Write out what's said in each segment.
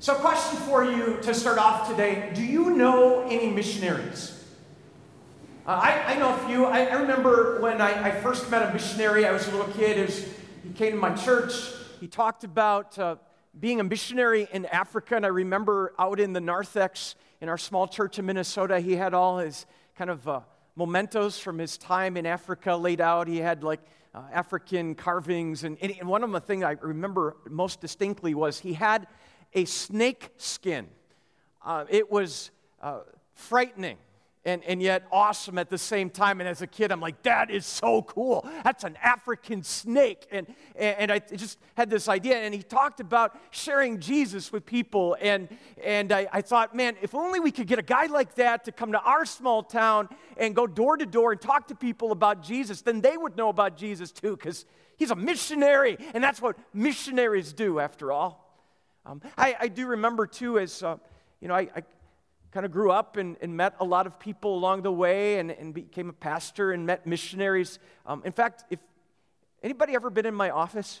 So, question for you to start off today Do you know any missionaries? Uh, I, I know a few. I, I remember when I, I, first met a missionary, I was a little kid. Was, he came to my church. He talked about uh, being a missionary in Africa. And I remember out in the narthex in our small church in Minnesota, he had all his kind of uh, mementos from his time in Africa laid out. He had like uh, African carvings. And, and one of the things I remember most distinctly was he had a snake skin. Uh, it was uh, frightening and, and yet awesome at the same time. And as a kid, I'm like, that is so cool. That's an African snake. And, and I just had this idea. And he talked about sharing Jesus with people. And, and I, I thought, man, if only we could get a guy like that to come to our small town and go door to door and talk to people about Jesus, then they would know about Jesus too, because he's a missionary. And that's what missionaries do, after all. Um, I, I, do remember too, as uh, you know, I, I kind of grew up and, and, met a lot of people along the way and, and became a pastor and met missionaries. Um, in fact, if anybody ever been in my office,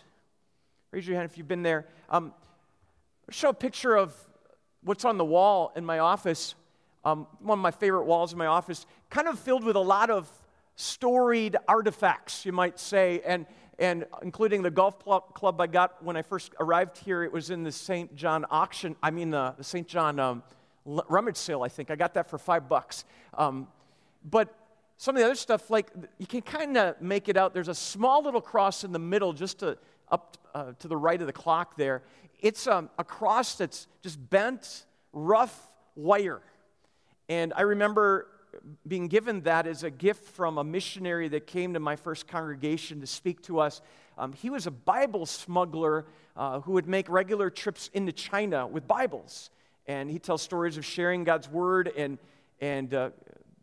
raise your hand if you've been there. Um, show a picture of what's on the wall in my office. Um, one of my favorite walls in my office, kind of filled with a lot of storied artifacts, you might say, and, and including the golf club I got when I first arrived here. It was in the St. John auction, I mean, the, the St. John um, rummage sale, I think. I got that for five bucks. Um, but some of the other stuff, like you can kind of make it out. There's a small little cross in the middle, just to, up uh, to the right of the clock there. It's um, a cross that's just bent, rough wire. And I remember being given that as a gift from a missionary that came to my first congregation to speak to us. Um, he was a Bible smuggler uh, who would make regular trips into China with Bibles and he tells stories of sharing God's word and, and uh,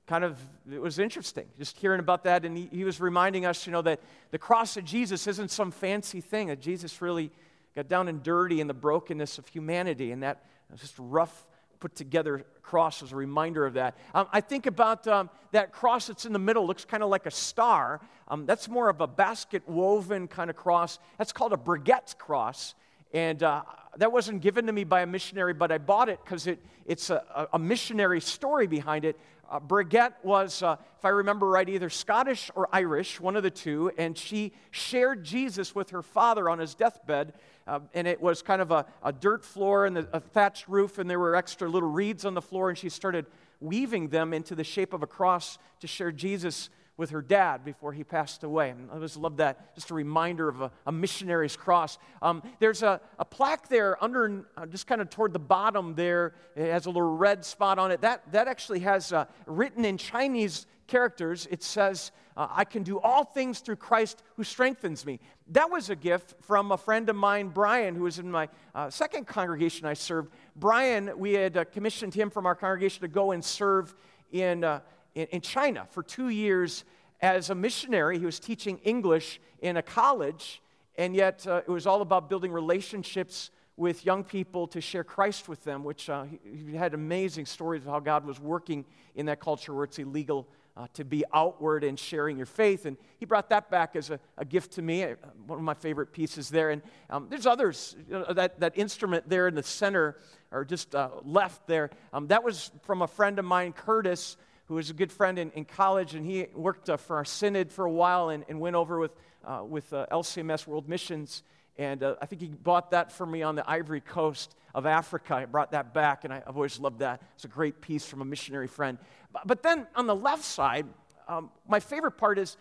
kind of, it was interesting just hearing about that. And he, he was reminding us, you know, that the cross of Jesus isn't some fancy thing, that Jesus really got down and dirty in the brokenness of humanity. And that just rough, put together cross as a reminder of that. Um, I think about um, that cross that's in the middle, looks kind of like a star. Um, that's more of a basket woven kind of cross. That's called a Brigid cross. And uh, that wasn't given to me by a missionary, but I bought it because it, it's a, a, missionary story behind it. Uh, Brigid was, uh, if I remember right, either Scottish or Irish, one of the two, and she shared Jesus with her father on his deathbed. Uh, and it was kind of a, a dirt floor and a thatched roof, and there were extra little reeds on the floor, and she started weaving them into the shape of a cross to share Jesus with her dad before he passed away. And I just love that, just a reminder of a, a missionary's cross. Um, there's a, a, plaque there under, uh, just kind of toward the bottom there. It has a little red spot on it. That, that actually has uh, written in Chinese characters, it says, uh, I can do all things through Christ who strengthens me. That was a gift from a friend of mine, Brian, who was in my uh, second congregation I served. Brian, we had uh, commissioned him from our congregation to go and serve in uh, in, in China for two years as a missionary. He was teaching English in a college, and yet uh, it was all about building relationships with young people to share Christ with them, which uh, he, he, had amazing stories of how God was working in that culture where it's illegal uh, to be outward and sharing your faith. And he brought that back as a, a gift to me, uh, one of my favorite pieces there. And um, there's others, you know, that, that instrument there in the center, or just uh, left there, um, that was from a friend of mine, Curtis, who was a good friend in, in college, and he worked uh, for our synod for a while and, and went over with, uh, with uh, LCMS World Missions. And uh, I think he bought that for me on the Ivory Coast of Africa. I brought that back, and I, have always loved that. It's a great piece from a missionary friend. But, but then on the left side, um, my favorite part is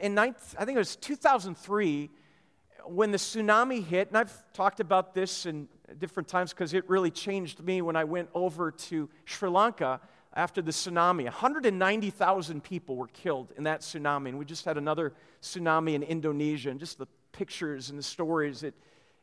in ninth, I think it was 2003 when the tsunami hit, and I've talked about this in different times because it really changed me when I went over to Sri Lanka after the tsunami. 190,000 people were killed in that tsunami. And we just had another tsunami in Indonesia. And just the pictures and the stories, it,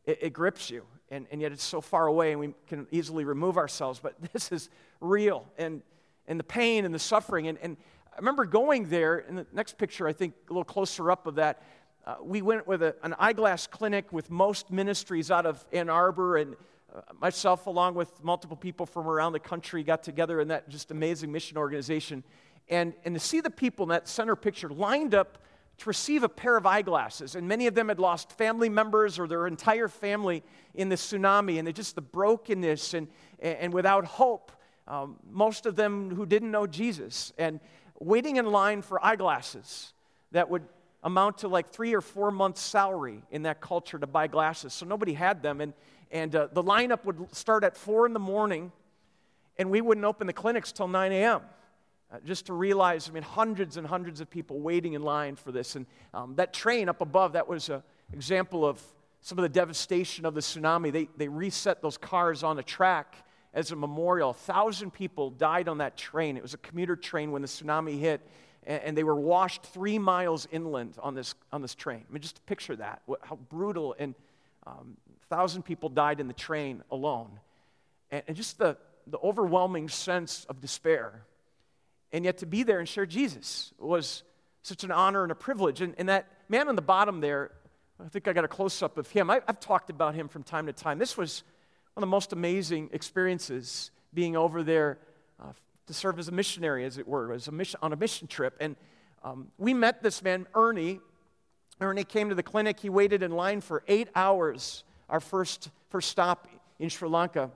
it, it grips you. And, and yet it's so far away and we can easily remove ourselves. But this is real. And, and the pain and the suffering. And, and I remember going there, in the next picture, I think a little closer up of that, uh, we went with a, an eyeglass clinic with MOST Ministries out of Ann Arbor and myself, along with multiple people from around the country, got together in that just amazing mission organization. And, and to see the people in that center picture lined up to receive a pair of eyeglasses. And many of them had lost family members or their entire family in the tsunami, and just the brokenness and, and without hope. Um, most of them who didn't know Jesus, and waiting in line for eyeglasses that would amount to like three or four months' salary in that culture to buy glasses. So nobody had them. And, and uh, the lineup would start at four in the morning, and we wouldn't open the clinics till 9 a.m. Uh, just to realize, I mean, hundreds and hundreds of people waiting in line for this. And um, that train up above, that was an example of some of the devastation of the tsunami. They, they reset those cars on a track as a memorial. A thousand people died on that train. It was a commuter train when the tsunami hit and, they were washed three miles inland on this, on this train. I mean, just picture that, how brutal, and um, a thousand people died in the train alone. And, and just the, the overwhelming sense of despair. And yet to be there and share Jesus was such an honor and a privilege. And, and that man on the bottom there, I think I got a close up of him. I, have talked about him from time to time. This was one of the most amazing experiences being over there uh, to serve as a missionary, as it were, as a mission, on a mission trip. And um, we met this man, Ernie. Ernie came to the clinic. He waited in line for eight hours, our first, first stop in Sri Lanka.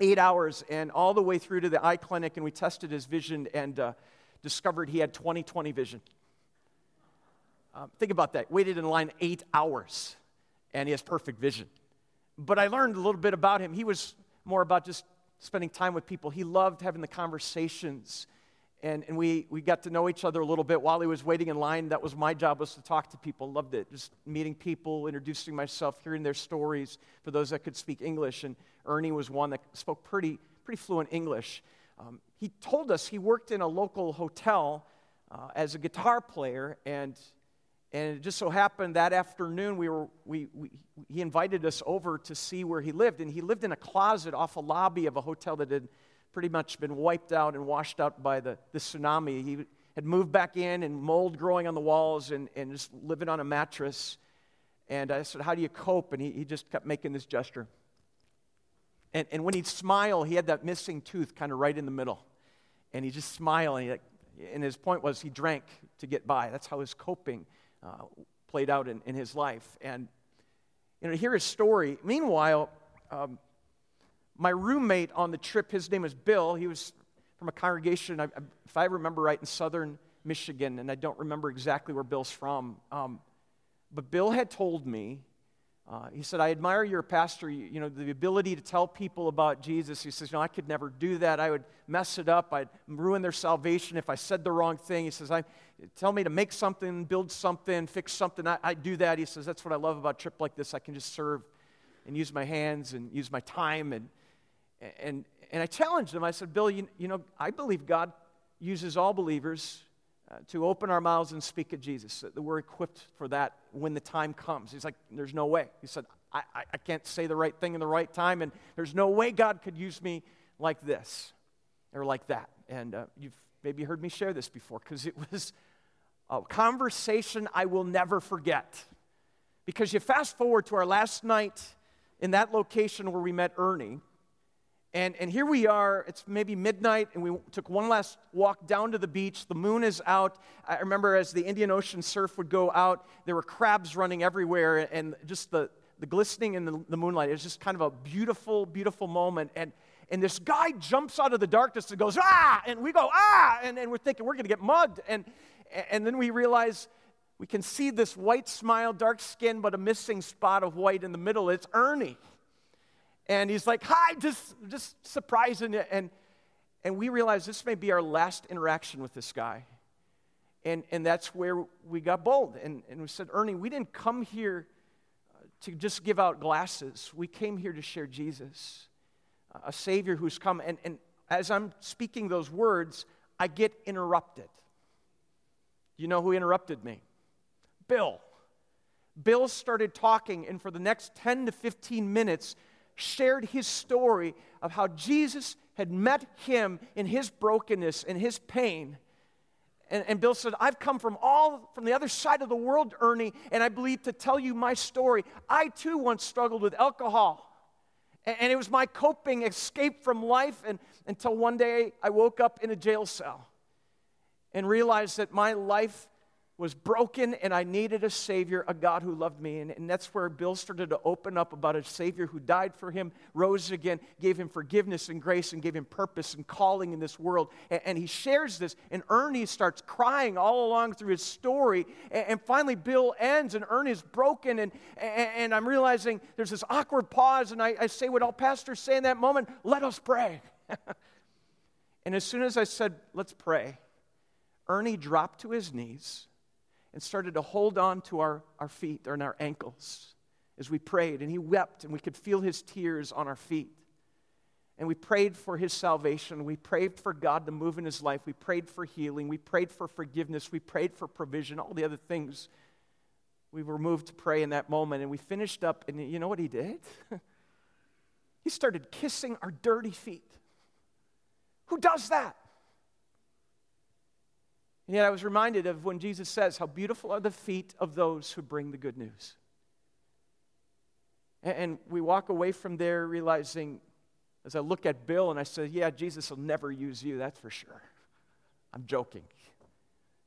Eight hours, and all the way through to the eye clinic, and we tested his vision and uh, discovered he had 20 20 vision. Um, think about that. Waited in line eight hours, and he has perfect vision. But I learned a little bit about him. He was more about just spending time with people. He loved having the conversations. And, and we, we got to know each other a little bit while he was waiting in line. That was my job, was to talk to people. Loved it. Just meeting people, introducing myself, hearing their stories for those that could speak English. And Ernie was one that spoke pretty, pretty fluent English. Um, he told us he worked in a local hotel uh, as a guitar player, and and it just so happened that afternoon we were, we, we, he invited us over to see where he lived. And he lived in a closet off a lobby of a hotel that had pretty much been wiped out and washed out by the, the tsunami. He had moved back in and mold growing on the walls and, and just living on a mattress. And I said, How do you cope? And he, he just kept making this gesture. And, and when he'd smile, he had that missing tooth kind of right in the middle. And he just smiled. And, he, and his point was he drank to get by. That's how his coping uh, played out in, in his life. And you know, to hear his story. Meanwhile, um, my roommate on the trip, his name was Bill. He was from a congregation, if I remember right, in southern Michigan, and I don't remember exactly where Bill's from. Um, but Bill had told me uh, he said, I admire your pastor, you, you, know, the ability to tell people about Jesus. He says, you know, I could never do that. I would mess it up. I'd ruin their salvation if I said the wrong thing. He says, I, tell me to make something, build something, fix something. I, I do that. He says, that's what I love about a trip like this. I can just serve and use my hands and use my time. And, and, and I challenged him. I said, Bill, you, you know, I believe God uses all believers uh, to open our mouths and speak of Jesus, that we're equipped for that when the time comes. He's like, There's no way. He said, I, I, I can't say the right thing in the right time, and there's no way God could use me like this or like that. And uh, you've maybe heard me share this before because it was a conversation I will never forget. Because you fast forward to our last night in that location where we met Ernie and, and here we are, it's maybe midnight, and we took one last walk down to the beach. The moon is out. I remember as the Indian Ocean surf would go out, there were crabs running everywhere, and just the, the glistening in the, the moonlight. It was just kind of a beautiful, beautiful moment. And, and this guy jumps out of the darkness and goes, ah! And we go, ah! And, and we're thinking, we're going to get mugged. And, and then we realize we can see this white smile, dark skin, but a missing spot of white in the middle. It's Ernie. And he's like, hi, just, just surprising it. And, and we realized this may be our last interaction with this guy. And, and that's where we got bold. And, and we said, Ernie, we didn't come here uh, to just give out glasses. We came here to share Jesus, a Savior who's come. And, and as I'm speaking those words, I get interrupted. You know who interrupted me? Bill. Bill started talking, and for the next 10 to 15 minutes, shared his story of how Jesus had met him in his brokenness and his pain. And, and, Bill said, I've come from all from the other side of the world, Ernie, and I believe to tell you my story. I too once struggled with alcohol. And, and it was my coping escape from life and, until one day I woke up in a jail cell and realized that my life was broken and I needed a Savior, a God who loved me. And, and, that's where Bill started to open up about a Savior who died for him, rose again, gave him forgiveness and grace, and gave him purpose and calling in this world. And, and he shares this, and Ernie starts crying all along through his story. And, and finally, Bill ends, and Ernie is broken. And, and, I'm realizing there's this awkward pause, and I, I say what all pastors say in that moment let us pray. and as soon as I said, let's pray, Ernie dropped to his knees and started to hold on to our, our feet and our ankles as we prayed. And he wept, and we could feel his tears on our feet. And we prayed for his salvation. We prayed for God to move in his life. We prayed for healing. We prayed for forgiveness. We prayed for provision, all the other things. We were moved to pray in that moment. And we finished up, and you know what he did? he started kissing our dirty feet. Who does that? And yet I was reminded of when Jesus says, How beautiful are the feet of those who bring the good news. And we walk away from there realizing, as I look at Bill and I say, Yeah, Jesus will never use you, that's for sure. I'm joking.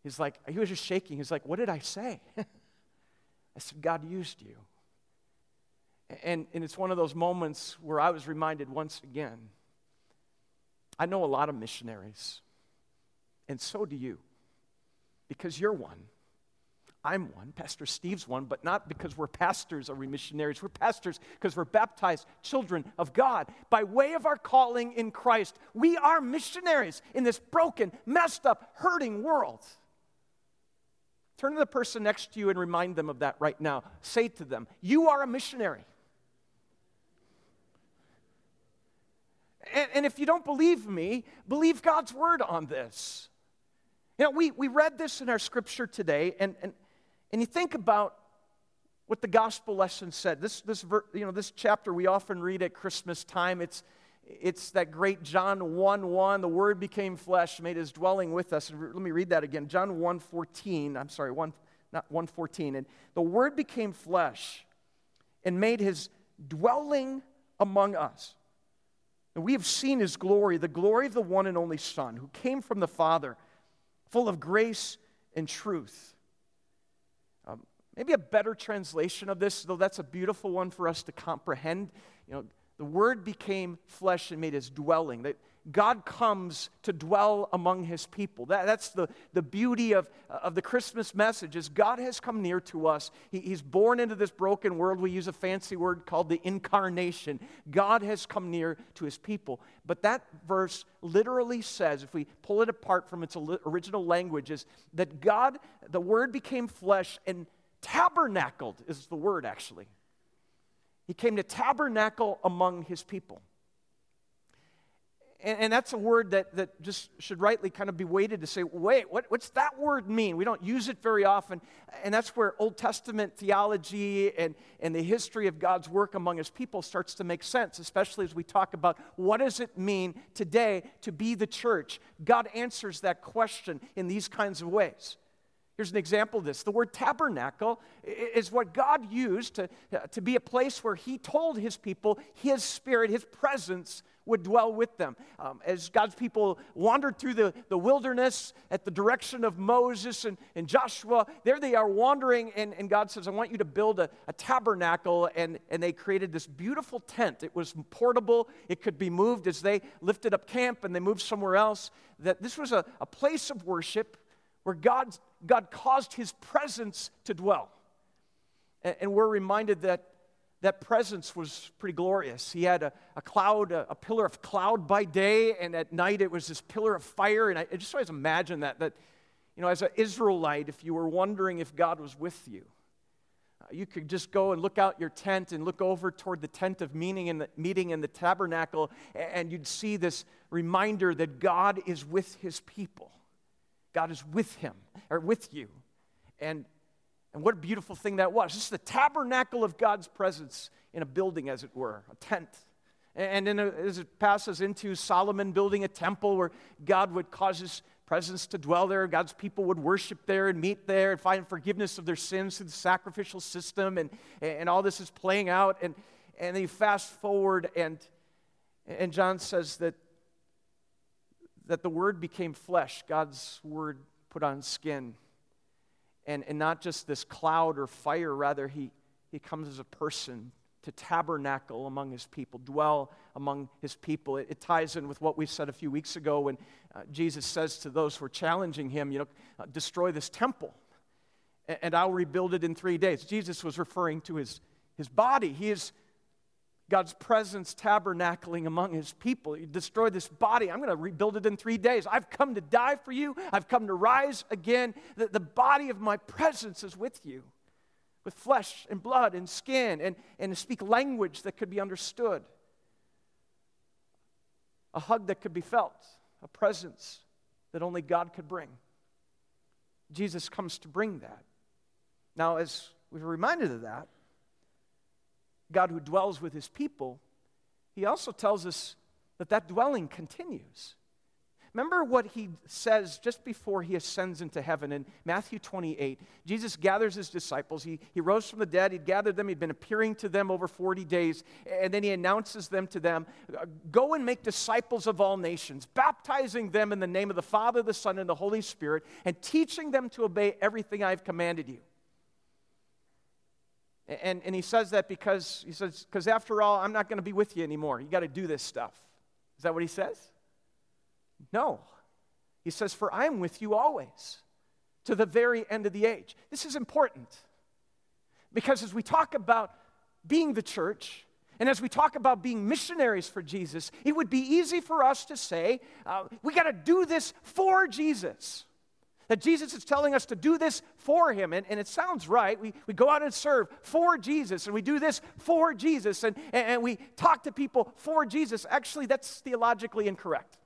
He's like, he was just shaking. He's like, What did I say? I said, God used you. And, and it's one of those moments where I was reminded once again I know a lot of missionaries, and so do you because you're one. I'm one. Pastor Steve's one, but not because we're pastors or we missionaries. We're pastors because we're baptized children of God. By way of our calling in Christ, we are missionaries in this broken, messed up, hurting world. Turn to the person next to you and remind them of that right now. Say to them, You are a missionary. And, and if you don't believe me, believe God's word on this. You know, we, we read this in our scripture today, and, and, and you think about what the gospel lesson said. This, this, you know, this chapter we often read at Christmas time. It's, it's that great John 1 1. The word became flesh, made his dwelling with us. And let me read that again. John 1 14. I'm sorry, 1, not 1 14. And the word became flesh and made his dwelling among us. And we have seen his glory, the glory of the one and only Son who came from the Father full of grace and truth. Um, maybe a better translation of this, though that's a beautiful one for us to comprehend. You know, the Word became flesh and made his dwelling. That God comes to dwell among his people. That, that's the, the beauty of, of the Christmas message is God has come near to us. He, he's born into this broken world. We use a fancy word called the incarnation. God has come near to his people. But that verse literally says, if we pull it apart from its original language, is that God, the word became flesh and tabernacled is the word actually. He came to tabernacle among his people. And, and, that's a word that, that just should rightly kind of be weighted to say, wait, what, what's that word mean? We don't use it very often. And that's where Old Testament theology and, and the history of God's work among his people starts to make sense, especially as we talk about what does it mean today to be the church? God answers that question in these kinds of ways. Here's an example of this. The word tabernacle is what God used to, uh, to be a place where He told His people His Spirit, His presence would dwell with them. Um, as God's people wandered through the, the wilderness at the direction of Moses and, and Joshua, there they are wandering, and, and God says, I want you to build a, a tabernacle. And, and they created this beautiful tent. It was portable, it could be moved as they lifted up camp and they moved somewhere else. That this was a, a place of worship where God's, God caused his presence to dwell. And, and we're reminded that that presence was pretty glorious. He had a, a cloud, a, a, pillar of cloud by day, and at night it was this pillar of fire. And I, I just always imagine that, that, you know, as an Israelite, if you were wondering if God was with you, uh, you could just go and look out your tent and look over toward the tent of meeting in the, meeting in the tabernacle, and you'd see this reminder that God is with his people. God is with him, or with you. And and what a beautiful thing that was. Just the tabernacle of God's presence in a building, as it were, a tent. And then as it passes into Solomon building a temple where God would cause his presence to dwell there, God's people would worship there and meet there and find forgiveness of their sins through the sacrificial system, and, and all this is playing out. And, and then you fast forward, and, and John says that, that the Word became flesh, God's Word put on skin and, and not just this cloud or fire, rather, he, he comes as a person to tabernacle among his people, dwell among his people. It, it ties in with what we said a few weeks ago when uh, Jesus says to those who are challenging him, you know, uh, destroy this temple and, and I'll rebuild it in three days. Jesus was referring to his, his body. He is God's presence tabernacling among his people. You destroy this body. I'm going to rebuild it in three days. I've come to die for you. I've come to rise again. The, the body of my presence is with you, with flesh and blood and skin, and, and to speak language that could be understood, a hug that could be felt, a presence that only God could bring. Jesus comes to bring that. Now, as we're reminded of that, God who dwells with his people, he also tells us that that dwelling continues. Remember what he says just before he ascends into heaven in Matthew 28. Jesus gathers his disciples. He, he rose from the dead. He'd gathered them. He'd been appearing to them over 40 days. And then he announces them to them uh, Go and make disciples of all nations, baptizing them in the name of the Father, the Son, and the Holy Spirit, and teaching them to obey everything I've commanded you. And, and he says that because he says, because after all, I'm not going to be with you anymore. You got to do this stuff. Is that what he says? No. He says, For I am with you always to the very end of the age. This is important because as we talk about being the church, and as we talk about being missionaries for Jesus, it would be easy for us to say, uh, we got to do this for Jesus. That Jesus is telling us to do this for him. And, and it sounds right. We, we go out and serve for Jesus, and we do this for Jesus, and, and, we talk to people for Jesus. Actually, that's theologically incorrect.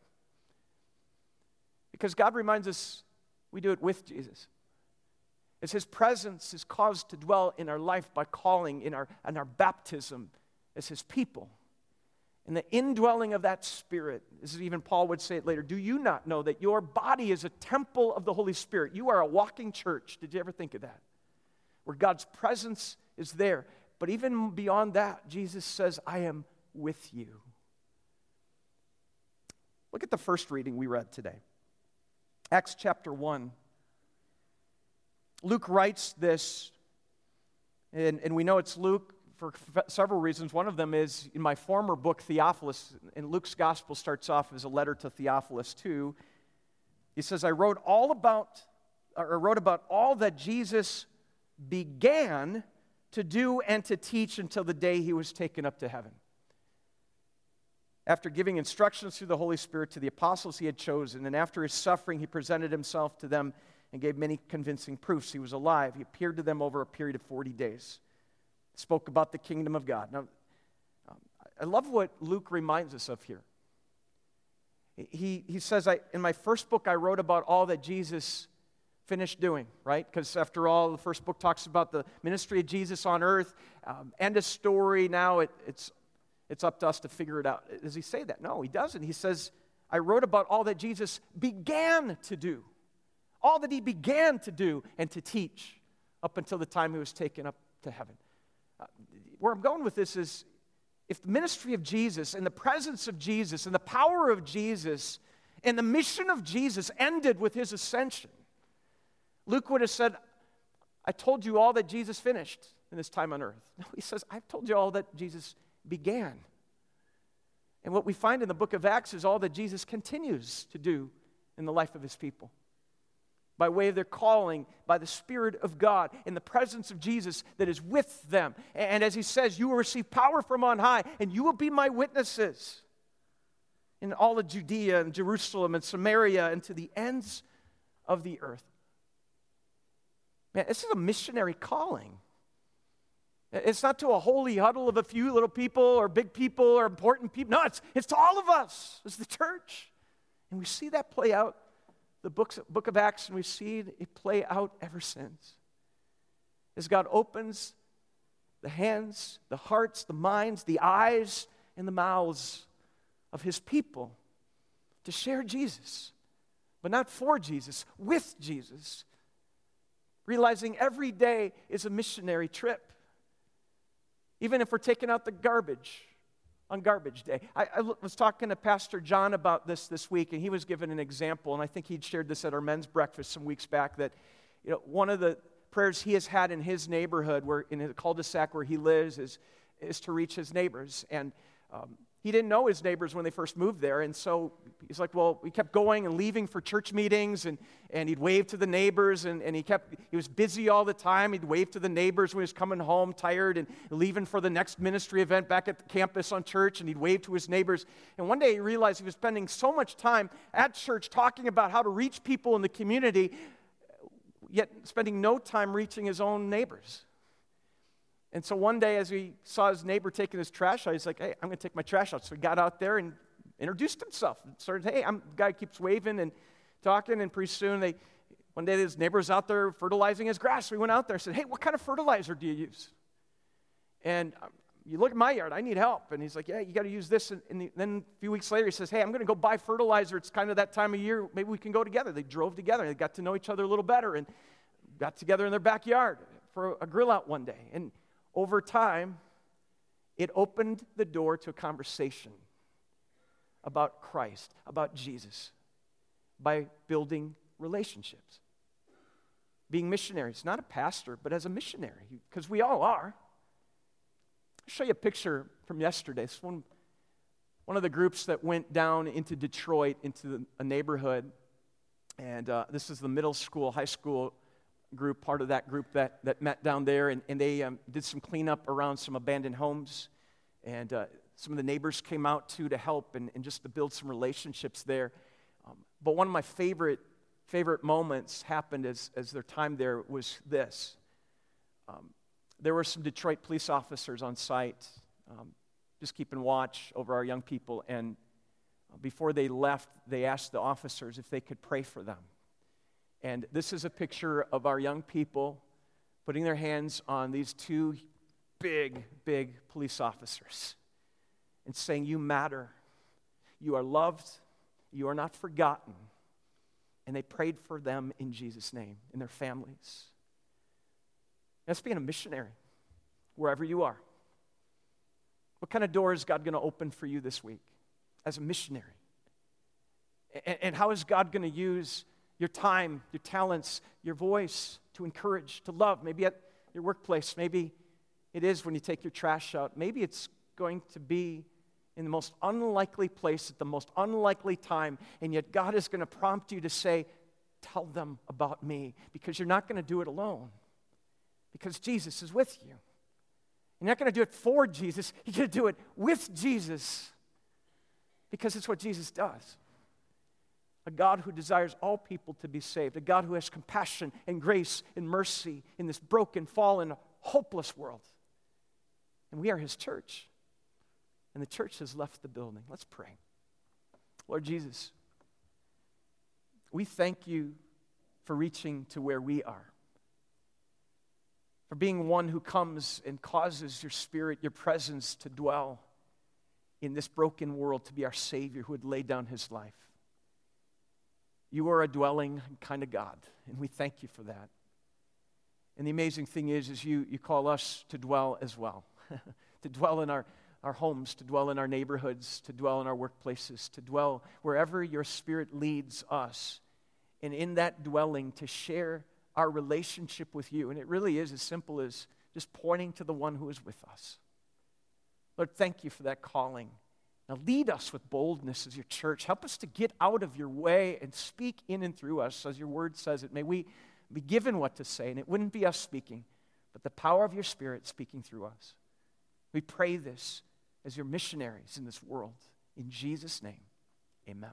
Because God reminds us we do it with Jesus. As his presence is caused to dwell in our life by calling in our, in our baptism as his people. And the indwelling of that Spirit, this is even Paul would say it later. Do you not know that your body is a temple of the Holy Spirit? You are a walking church. Did you ever think of that? Where God's presence is there. But even beyond that, Jesus says, I am with you. Look at the first reading we read today Acts chapter 1. Luke writes this, and, and we know it's Luke for several reasons. One of them is in my former book, Theophilus, and Luke's gospel starts off as a letter to Theophilus, too. He says, I wrote all about, or wrote about all that Jesus began to do and to teach until the day he was taken up to heaven. After giving instructions through the Holy Spirit to the apostles he had chosen, and after his suffering, he presented himself to them and gave many convincing proofs he was alive. He appeared to them over a period of 40 days spoke about the kingdom of God. Now, I love what Luke reminds us of here. He, he says, I, In my first book, I wrote about all that Jesus finished doing, right? Because after all, the first book talks about the ministry of Jesus on earth. Um, end of story. Now it, it's, it's up to us to figure it out. Does he say that? No, he doesn't. He says, I wrote about all that Jesus began to do, all that he began to do and to teach up until the time he was taken up to heaven where I'm going with this is if the ministry of Jesus and the presence of Jesus and the power of Jesus and the mission of Jesus ended with his ascension, Luke would have said, I told you all that Jesus finished in this time on earth. No, he says, I've told you all that Jesus began. And what we find in the book of Acts is all that Jesus continues to do in the life of his people by way of their calling by the Spirit of God in the presence of Jesus that is with them. And as he says, you will receive power from on high, and you will be my witnesses in all of Judea and Jerusalem and Samaria and to the ends of the earth. Man, this is a missionary calling. It's not to a holy huddle of a few little people or big people or important people. No, it's, it's to all of us as the church. And we see that play out the books, book of Acts, and we see it play out ever since. As God opens the hands, the hearts, the minds, the eyes, and the mouths of his people to share Jesus, but not for Jesus, with Jesus. Realizing every day is a missionary trip. Even if we're taking out the garbage, on garbage day. I, I, was talking to Pastor John about this this week, and he was given an example, and I think he'd shared this at our men's breakfast some weeks back that you know, one of the prayers he has had in his neighborhood, where in the cul-de-sac where he lives, is, is to reach his neighbors. And um, he didn't know his neighbors when they first moved there. And so he's like, well, he kept going and leaving for church meetings and, and he'd wave to the neighbors and, and he kept, he was busy all the time. He'd wave to the neighbors when he was coming home tired and leaving for the next ministry event back at the campus on church and he'd wave to his neighbors. And one day he realized he was spending so much time at church talking about how to reach people in the community, yet spending no time reaching his own neighbors. And so one day, as he saw his neighbor taking his trash out, he's like, hey, I'm going to take my trash out. So he got out there and introduced himself and started, hey, I'm the guy keeps waving and talking. And pretty soon, they, one day, his neighbor's out there fertilizing his grass. So he went out there and said, hey, what kind of fertilizer do you use? And um, you look at my yard, I need help. And he's like, yeah, you got to use this. And, and, then a few weeks later, he says, hey, I'm going to go buy fertilizer. It's kind of that time of year. Maybe we can go together. They drove together. They got to know each other a little better and got together in their backyard for a grill out one day. And over time, it opened the door to a conversation about Christ, about Jesus, by building relationships. Being missionaries, not a pastor, but as a missionary, because we all are. I'll show you a picture from yesterday. It's one, one of the groups that went down into Detroit, into the, a neighborhood. And uh, this is the middle school, high school group, part of that group that, that met down there, and, and they um, did some cleanup around some abandoned homes. And uh, some of the neighbors came out too to help and, and just to build some relationships there. Um, but one of my favorite, favorite moments happened as, as their time there was this. Um, there were some Detroit police officers on site, um, just keeping watch over our young people. And uh, before they left, they asked the officers if they could pray for them. And this is a picture of our young people putting their hands on these two big, big police officers and saying, You matter. You are loved. You are not forgotten. And they prayed for them in Jesus' name, and their families. That's being a missionary, wherever you are. What kind of door is God going to open for you this week as a missionary? And, how is God going to use your time, your talents, your voice to encourage, to love. Maybe at your workplace, maybe it is when you take your trash out. Maybe it's going to be in the most unlikely place at the most unlikely time, and yet God is going to prompt you to say, Tell them about me, because you're not going to do it alone, because Jesus is with you. You're not going to do it for Jesus, you're going to do it with Jesus, because it's what Jesus does a God who desires all people to be saved, a God who has compassion and grace and mercy in this broken, fallen, hopeless world. And we are his church. And the church has left the building. Let's pray. Lord Jesus, we thank you for reaching to where we are, for being one who comes and causes your spirit, your presence to dwell in this broken world to be our Savior who would lay down his life. You are a dwelling kind of God, and we thank you for that. And the amazing thing is, is you, you call us to dwell as well, to dwell in our, our homes, to dwell in our neighborhoods, to dwell in our workplaces, to dwell wherever your Spirit leads us. And in that dwelling, to share our relationship with you. And it really is as simple as just pointing to the one who is with us. Lord, thank you for that calling. Now, lead us with boldness as your church. Help us to get out of your way and speak in and through us as your word says it. May we be given what to say, and it wouldn't be us speaking, but the power of your spirit speaking through us. We pray this as your missionaries in this world. In Jesus' name, amen.